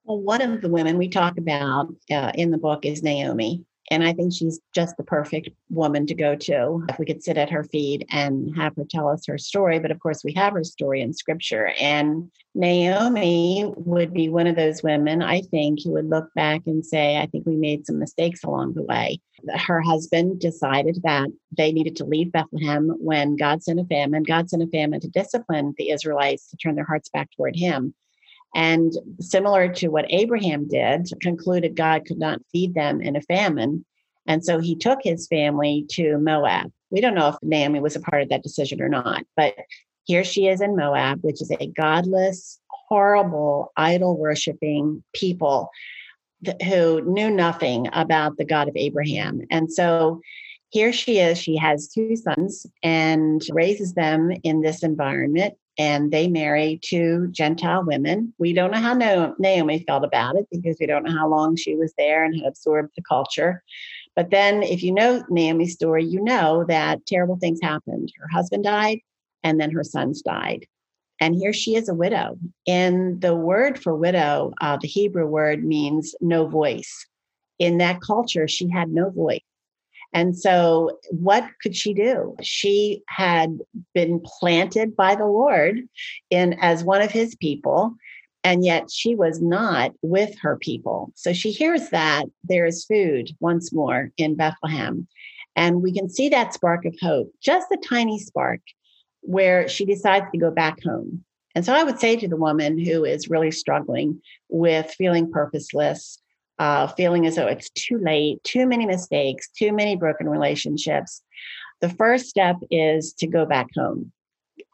Well, one of the women we talk about uh, in the book is Naomi. And I think she's just the perfect woman to go to if we could sit at her feet and have her tell us her story. But of course, we have her story in scripture. And Naomi would be one of those women, I think, who would look back and say, I think we made some mistakes along the way. Her husband decided that they needed to leave Bethlehem when God sent a famine. God sent a famine to discipline the Israelites to turn their hearts back toward Him. And similar to what Abraham did, concluded God could not feed them in a famine. And so he took his family to Moab. We don't know if Naomi was a part of that decision or not, but here she is in Moab, which is a godless, horrible, idol worshiping people who knew nothing about the God of Abraham. And so here she is. She has two sons and raises them in this environment and they marry two Gentile women. We don't know how Naomi felt about it because we don't know how long she was there and had absorbed the culture. But then, if you know Naomi's story, you know that terrible things happened. Her husband died, and then her sons died. And here she is a widow. And the word for widow, uh, the Hebrew word means no voice. In that culture, she had no voice. And so, what could she do? She had been planted by the Lord in as one of his people, and yet she was not with her people. So she hears that there is food once more in Bethlehem. And we can see that spark of hope, just a tiny spark, where she decides to go back home. And so I would say to the woman who is really struggling with feeling purposeless, uh, feeling as though it's too late, too many mistakes, too many broken relationships, the first step is to go back home.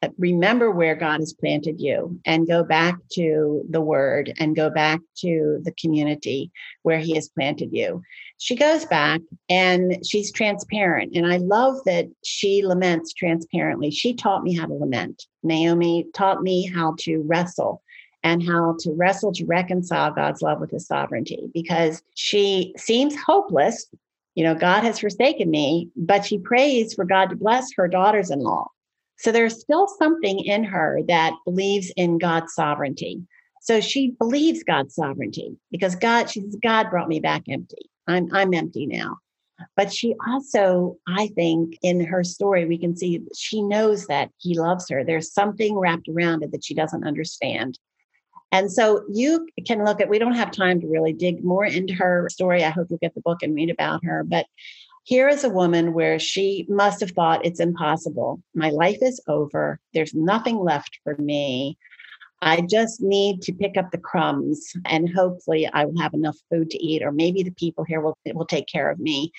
Uh, remember where God has planted you and go back to the word and go back to the community where he has planted you. She goes back and she's transparent. And I love that she laments transparently. She taught me how to lament. Naomi taught me how to wrestle and how to wrestle to reconcile God's love with his sovereignty because she seems hopeless. You know, God has forsaken me, but she prays for God to bless her daughters in law. So there's still something in her that believes in God's sovereignty. So she believes God's sovereignty because God, she says, God brought me back empty. I'm I'm empty now. But she also, I think, in her story, we can see she knows that he loves her. There's something wrapped around it that she doesn't understand. And so you can look at, we don't have time to really dig more into her story. I hope you'll get the book and read about her. But here is a woman where she must have thought it's impossible. My life is over. There's nothing left for me. I just need to pick up the crumbs and hopefully I will have enough food to eat, or maybe the people here will, will take care of me.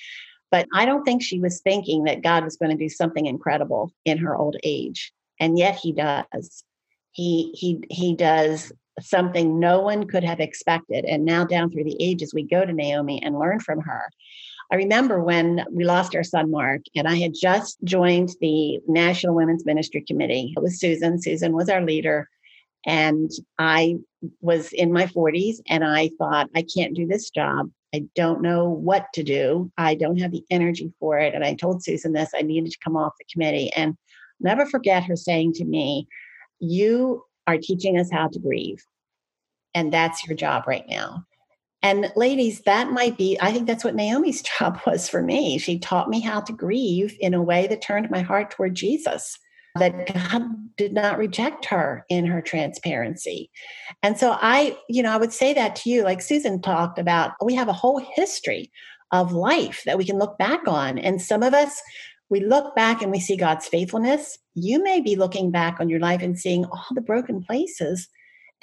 But I don't think she was thinking that God was going to do something incredible in her old age. And yet he does. He he he does something no one could have expected. And now down through the ages, we go to Naomi and learn from her. I remember when we lost our son Mark, and I had just joined the National Women's Ministry Committee. It was Susan. Susan was our leader. And I was in my 40s and I thought, I can't do this job. I don't know what to do. I don't have the energy for it. And I told Susan this I needed to come off the committee. And never forget her saying to me, You are teaching us how to grieve. And that's your job right now. And ladies, that might be, I think that's what Naomi's job was for me. She taught me how to grieve in a way that turned my heart toward Jesus that God did not reject her in her transparency. And so I, you know, I would say that to you, like Susan talked about, we have a whole history of life that we can look back on. And some of us, we look back and we see God's faithfulness. You may be looking back on your life and seeing all the broken places.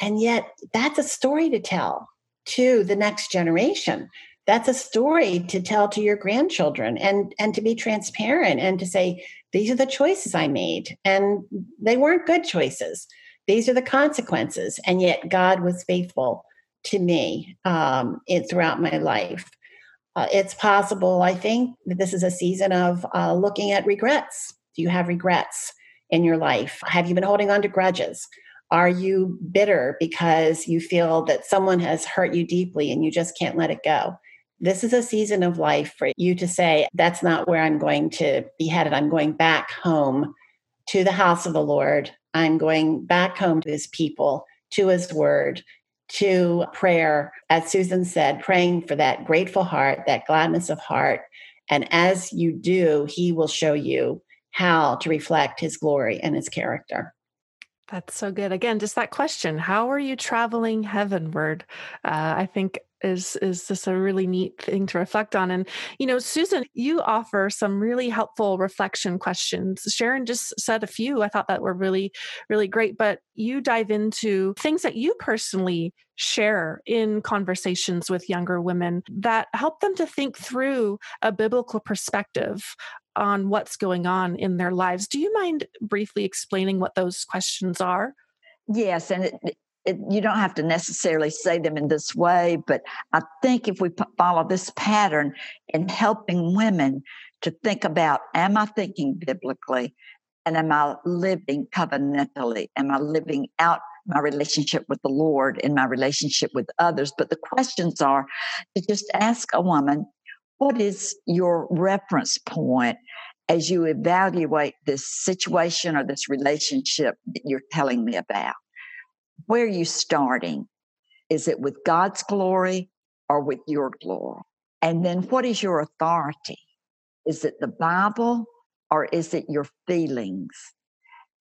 And yet that's a story to tell to the next generation that's a story to tell to your grandchildren and and to be transparent and to say these are the choices I made. And they weren't good choices. These are the consequences. And yet God was faithful to me um, throughout my life. Uh, it's possible, I think, that this is a season of uh, looking at regrets. Do you have regrets in your life? Have you been holding on to grudges? Are you bitter because you feel that someone has hurt you deeply and you just can't let it go? This is a season of life for you to say, that's not where I'm going to be headed. I'm going back home to the house of the Lord. I'm going back home to his people, to his word, to prayer. As Susan said, praying for that grateful heart, that gladness of heart. And as you do, he will show you how to reflect his glory and his character. That's so good. Again, just that question: How are you traveling heavenward? Uh, I think is is just a really neat thing to reflect on. And you know, Susan, you offer some really helpful reflection questions. Sharon just said a few. I thought that were really, really great. But you dive into things that you personally share in conversations with younger women that help them to think through a biblical perspective on what's going on in their lives. Do you mind briefly explaining what those questions are? Yes, and it, you don't have to necessarily say them in this way, but I think if we follow this pattern in helping women to think about am I thinking biblically and am I living covenantally? Am I living out my relationship with the Lord in my relationship with others? But the questions are to just ask a woman, what is your reference point as you evaluate this situation or this relationship that you're telling me about? Where are you starting? Is it with God's glory or with your glory? And then what is your authority? Is it the Bible or is it your feelings?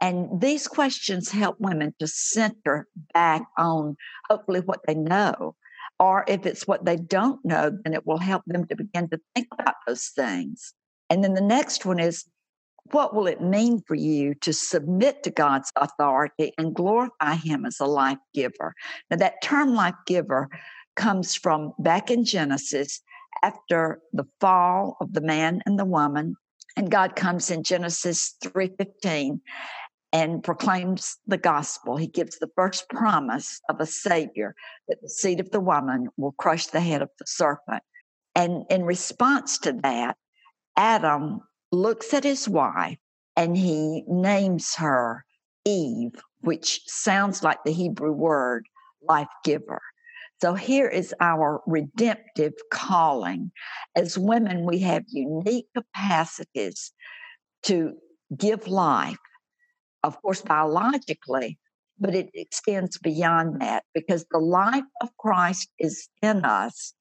And these questions help women to center back on hopefully what they know or if it's what they don't know, then it will help them to begin to think about those things. And then the next one is what will it mean for you to submit to God's authority and glorify Him as a life giver? Now, that term life giver comes from back in Genesis after the fall of the man and the woman. And God comes in Genesis 3:15 and proclaims the gospel. He gives the first promise of a savior that the seed of the woman will crush the head of the serpent. And in response to that, Adam looks at his wife and he names her Eve, which sounds like the Hebrew word life giver. So here is our redemptive calling. As women, we have unique capacities to give life, of course, biologically, but it extends beyond that because the life of Christ is in us.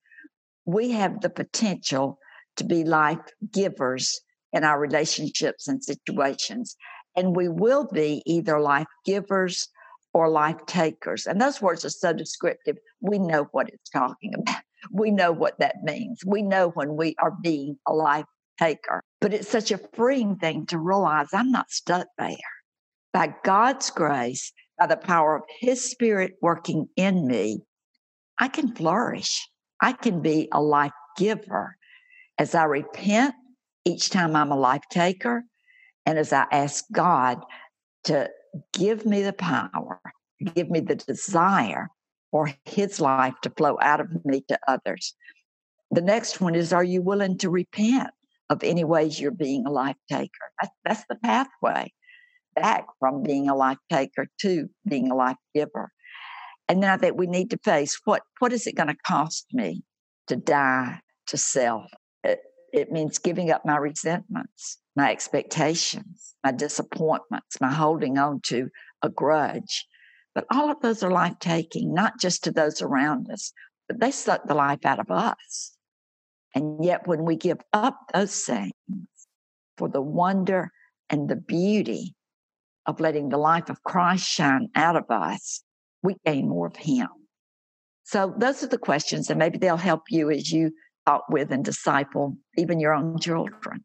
We have the potential to be life givers in our relationships and situations. And we will be either life givers or life takers. And those words are so descriptive. We know what it's talking about. We know what that means. We know when we are being a life taker. But it's such a freeing thing to realize I'm not stuck there. By God's grace, by the power of His Spirit working in me, I can flourish. I can be a life giver as I repent each time I'm a life taker and as I ask God to give me the power, give me the desire for His life to flow out of me to others. The next one is Are you willing to repent of any ways you're being a life taker? That's, that's the pathway back from being a life taker to being a life giver. And then I think we need to face what what is it going to cost me to die to self? It, means giving up my resentments, my expectations, my disappointments, my holding on to a grudge. But all of those are life taking, not just to those around us, but they suck the life out of us. And yet, when we give up those things for the wonder and the beauty of letting the life of Christ shine out of us, we gain more of Him. So, those are the questions, and maybe they'll help you as you talk with and disciple even your own children.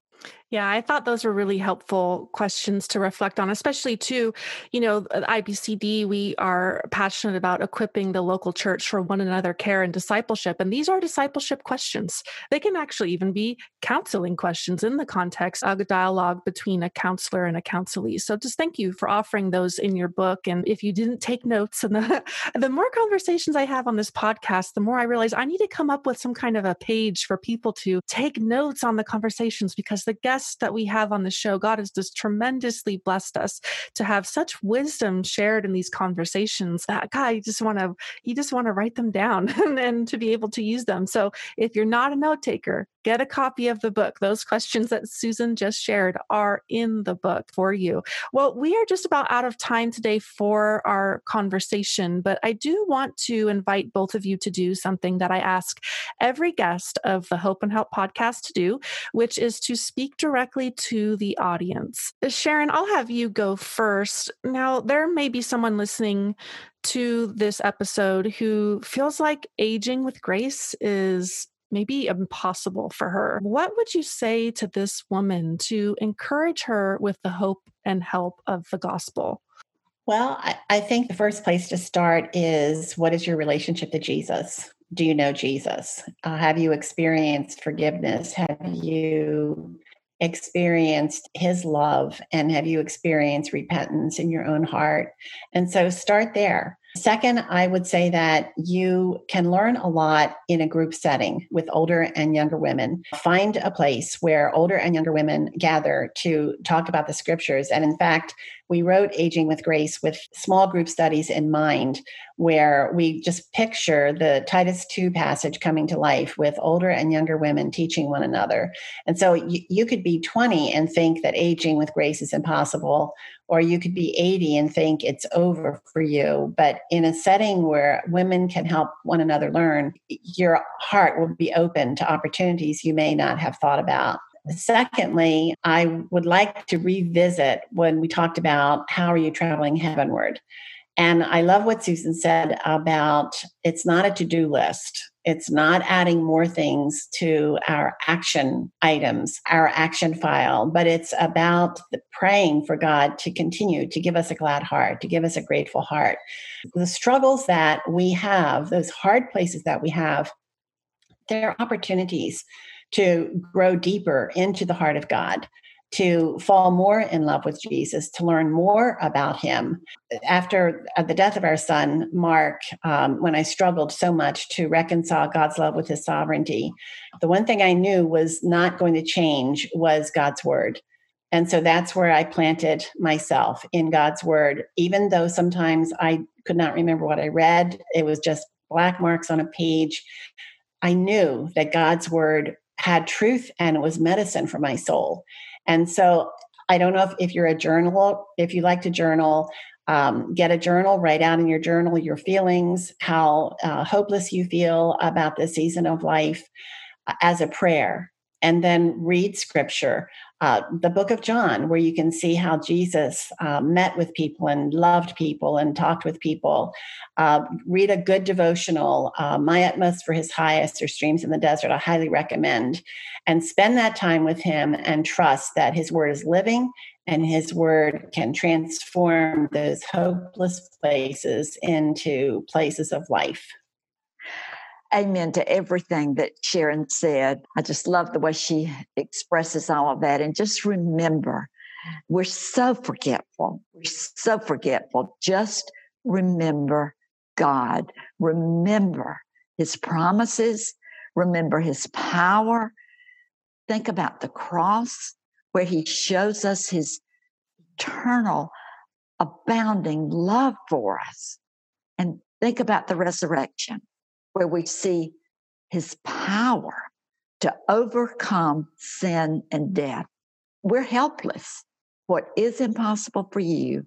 Yeah, I thought those were really helpful questions to reflect on, especially too, you know, IBCD, we are passionate about equipping the local church for one another care and discipleship. And these are discipleship questions. They can actually even be counseling questions in the context of a dialogue between a counselor and a counselee. So just thank you for offering those in your book. And if you didn't take notes, and the, the more conversations I have on this podcast, the more I realize I need to come up with some kind of a page for people to take notes on the conversations because the guests guests that we have on the show, God has just tremendously blessed us to have such wisdom shared in these conversations that God, you just want to you just want to write them down and, and to be able to use them. So if you're not a note taker, get a copy of the book. Those questions that Susan just shared are in the book for you. Well, we are just about out of time today for our conversation, but I do want to invite both of you to do something that I ask every guest of the Hope and Help podcast to do, which is to speak directly to the audience. Sharon, I'll have you go first. Now, there may be someone listening to this episode who feels like aging with grace is maybe impossible for her. What would you say to this woman to encourage her with the hope and help of the gospel? Well, I, I, think the first place to start is what is your relationship to Jesus? Do you know Jesus? Uh, have you experienced forgiveness? Have you experienced his love? And have you experienced repentance in your own heart? And so start there. Second, I would say that you can learn a lot in a group setting with older and younger women. Find a place where older and younger women gather to talk about the scriptures. And in fact, we wrote Aging with Grace with small group studies in mind, where we just picture the Titus 2 passage coming to life with older and younger women teaching one another. And so you, you could be 20 and think that aging with grace is impossible, or you could be 80 and think it's over for you. But in a setting where women can help one another learn, your heart will be open to opportunities you may not have thought about. Secondly, I would like to revisit when we talked about how are you traveling heavenward. And I love what Susan said about it's not a to do list. It's not adding more things to our action items, our action file, but it's about praying for God to continue to give us a glad heart, to give us a grateful heart. The struggles that we have, those hard places that we have, they're opportunities to grow deeper into the heart of God, to fall more in love with Jesus, to learn more about him. After the death of our son, Mark, um, when I struggled so much to reconcile God's love with his sovereignty, the one thing I knew was not going to change was God's word. And so that's where I planted myself in God's word. Even though sometimes I could not remember what I read, it was just black marks on a page. I knew that God's word had truth and it was medicine for my soul. And so I don't know if, if you're a journal, if you like to journal, um, get a journal, write out in your journal your feelings, how uh, hopeless you feel about the season of life uh, as a prayer, and then read scripture uh, the book of John, where you can see how Jesus uh, met with people and loved people and talked with people. Uh, read a good devotional, uh, My Utmost for His Highest or Streams in the Desert. I highly recommend. And spend that time with Him and trust that His Word is living and His Word can transform those hopeless places into places of life amen to everything that Sharon said. I just love the way she expresses all of that. And just remember, we're so forgetful. We're so forgetful. Just remember God. Remember his promises. Remember his power. Think about the cross where he shows us his eternal, abounding love for us. And think about the resurrection where we see his power to overcome sin and death. We're helpless. What is impossible for you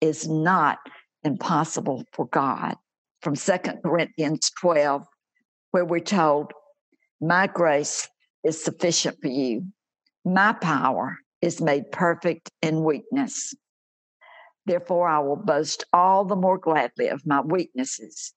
is not impossible for God. From Second Corinthians 12, where we're told, My grace is sufficient for you. My power is made perfect in weakness. Therefore, I will boast all the more gladly of my weaknesses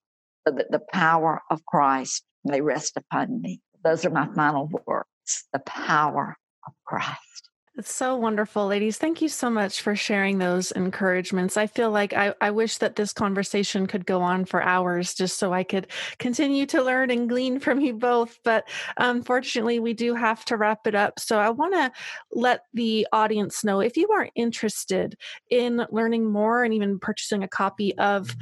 so that the power of Christ may rest upon me. Those are my final words the power of Christ. It's so wonderful, ladies. Thank you so much for sharing those encouragements. I feel like I, I wish that this conversation could go on for hours just so I could continue to learn and glean from you both. But unfortunately, we do have to wrap it up. So I want to let the audience know if you are interested in learning more and even purchasing a copy of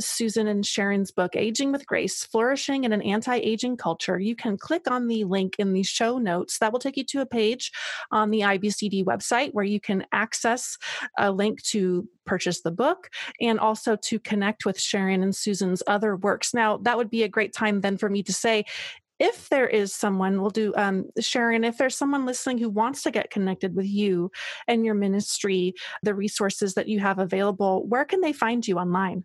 Susan and Sharon's book, Aging with Grace Flourishing in an Anti Aging Culture, you can click on the link in the show notes. That will take you to a page on the IBCD website where you can access a link to purchase the book and also to connect with Sharon and Susan's other works. Now, that would be a great time then for me to say, if there is someone, we'll do um, Sharon, if there's someone listening who wants to get connected with you and your ministry, the resources that you have available, where can they find you online?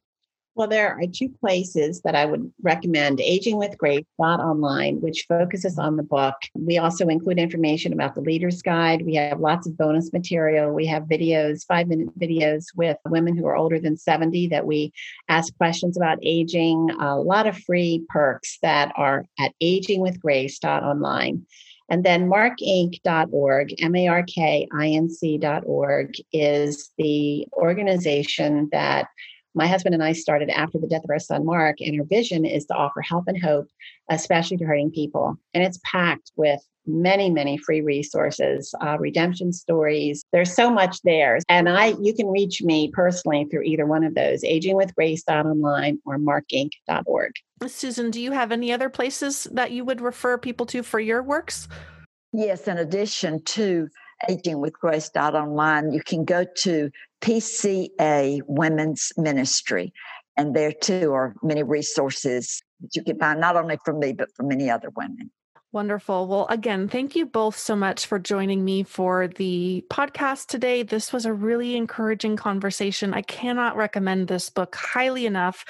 Well, there are two places that I would recommend Aging with Grace online, which focuses on the book. We also include information about the Leader's Guide. We have lots of bonus material. We have videos, five minute videos with women who are older than 70 that we ask questions about aging, a lot of free perks that are at agingwithgrace.online. And then markinc.org, M A R K I N C.org, is the organization that my husband and I started after the death of our son Mark, and our vision is to offer help and hope, especially to hurting people. And it's packed with many many free resources uh, redemption stories. There's so much there. And i you can reach me personally through either one of those agingwithgrace.online or markinc.org susan do you have any other places that you would refer people to for your works? Yes in addition to Aging with online, you can go to PCA Women's Ministry, and there too are many resources that you can find not only from me but from many other women. Wonderful. Well, again, thank you both so much for joining me for the podcast today. This was a really encouraging conversation. I cannot recommend this book highly enough.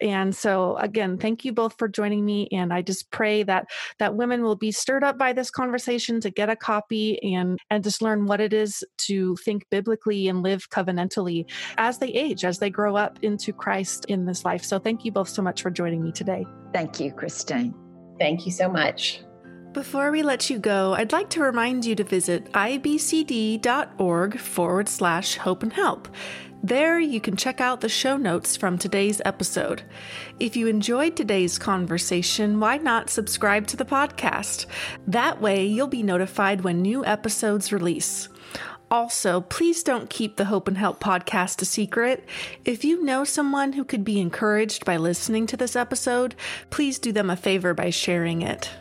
And so again, thank you both for joining me and I just pray that that women will be stirred up by this conversation to get a copy and and just learn what it is to think biblically and live covenantally as they age, as they grow up into Christ in this life. So thank you both so much for joining me today. Thank you, Christine. Thank you so much. Before we let you go, I'd like to remind you to visit ibcd.org forward slash hope and help. There, you can check out the show notes from today's episode. If you enjoyed today's conversation, why not subscribe to the podcast? That way, you'll be notified when new episodes release. Also, please don't keep the Hope and Help podcast a secret. If you know someone who could be encouraged by listening to this episode, please do them a favor by sharing it.